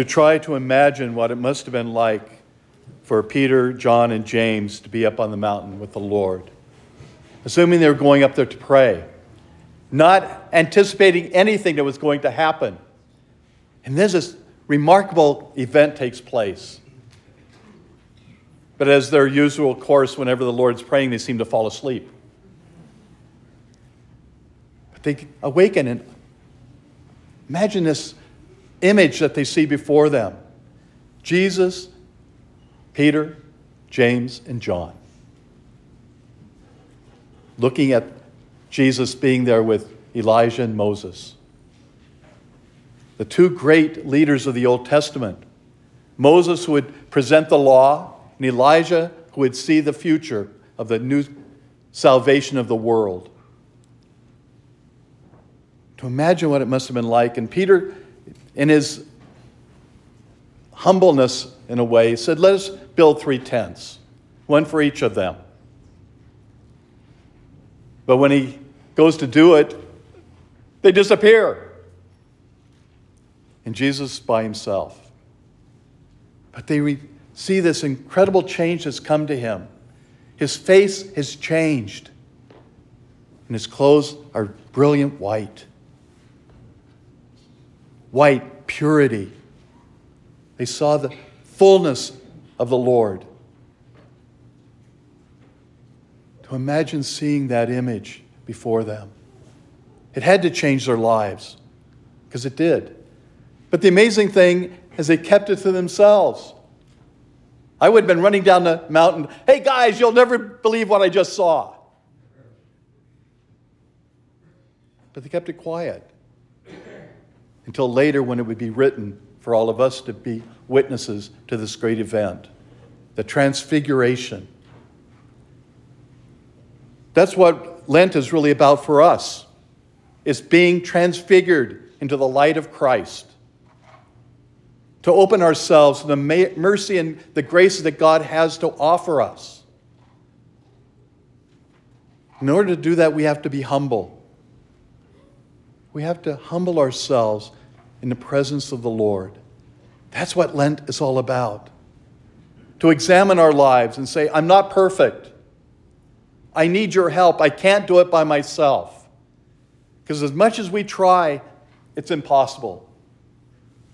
to try to imagine what it must have been like for Peter, John, and James to be up on the mountain with the Lord, assuming they were going up there to pray, not anticipating anything that was going to happen. And then this remarkable event takes place. But as their usual course, whenever the Lord's praying, they seem to fall asleep. But they awaken and imagine this image that they see before them Jesus, Peter, James, and John. Looking at Jesus being there with Elijah and Moses. The two great leaders of the Old Testament Moses, would present the law, and Elijah, who would see the future of the new salvation of the world. To imagine what it must have been like. And Peter in his humbleness, in a way, said, Let us build three tents, one for each of them. But when he goes to do it, they disappear. And Jesus by himself. But they re- see this incredible change that's come to him. His face has changed, and his clothes are brilliant white white purity. They saw the fullness of the Lord. To imagine seeing that image before them, it had to change their lives, because it did. But the amazing thing is, they kept it to themselves. I would have been running down the mountain, hey guys, you'll never believe what I just saw. But they kept it quiet until later when it would be written for all of us to be witnesses to this great event the transfiguration. That's what Lent is really about for us. It's being transfigured into the light of Christ. To open ourselves to the mercy and the grace that God has to offer us. In order to do that, we have to be humble. We have to humble ourselves in the presence of the Lord. That's what Lent is all about. To examine our lives and say, I'm not perfect. I need your help. I can't do it by myself. Because as much as we try, it's impossible.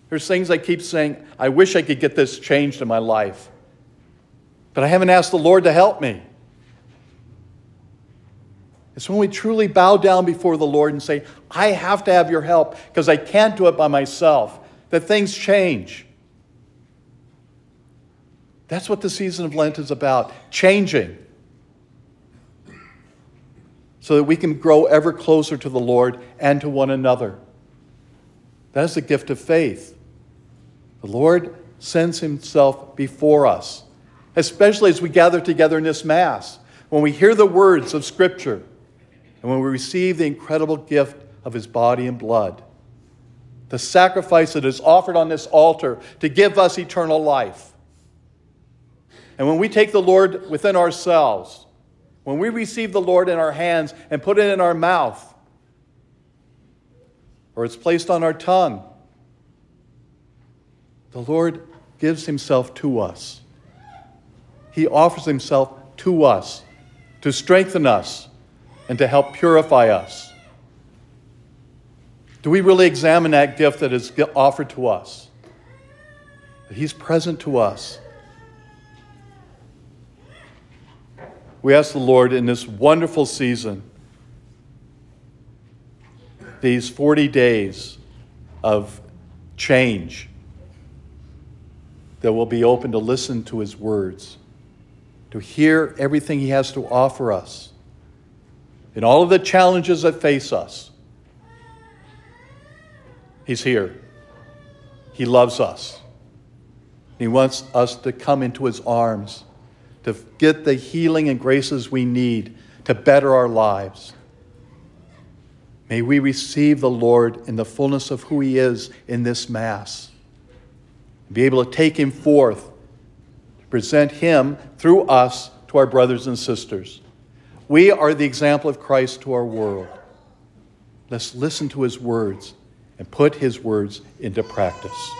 There's things I keep saying, I wish I could get this changed in my life. But I haven't asked the Lord to help me. It's when we truly bow down before the Lord and say, I have to have your help because I can't do it by myself, that things change. That's what the season of Lent is about changing. So that we can grow ever closer to the Lord and to one another. That is the gift of faith. The Lord sends Himself before us, especially as we gather together in this Mass, when we hear the words of Scripture and when we receive the incredible gift of his body and blood, the sacrifice that is offered on this altar to give us eternal life. And when we take the Lord within ourselves, when we receive the Lord in our hands and put it in our mouth, or it's placed on our tongue, the Lord gives himself to us. He offers himself to us to strengthen us and to help purify us? Do we really examine that gift that is offered to us? That He's present to us. We ask the Lord in this wonderful season, these 40 days of change, that we'll be open to listen to His words, to hear everything He has to offer us in all of the challenges that face us. He's here. He loves us. He wants us to come into His arms, to get the healing and graces we need to better our lives. May we receive the Lord in the fullness of who He is in this Mass. Be able to take Him forth, to present Him through us to our brothers and sisters. We are the example of Christ to our world. Let's listen to his words and put his words into practice.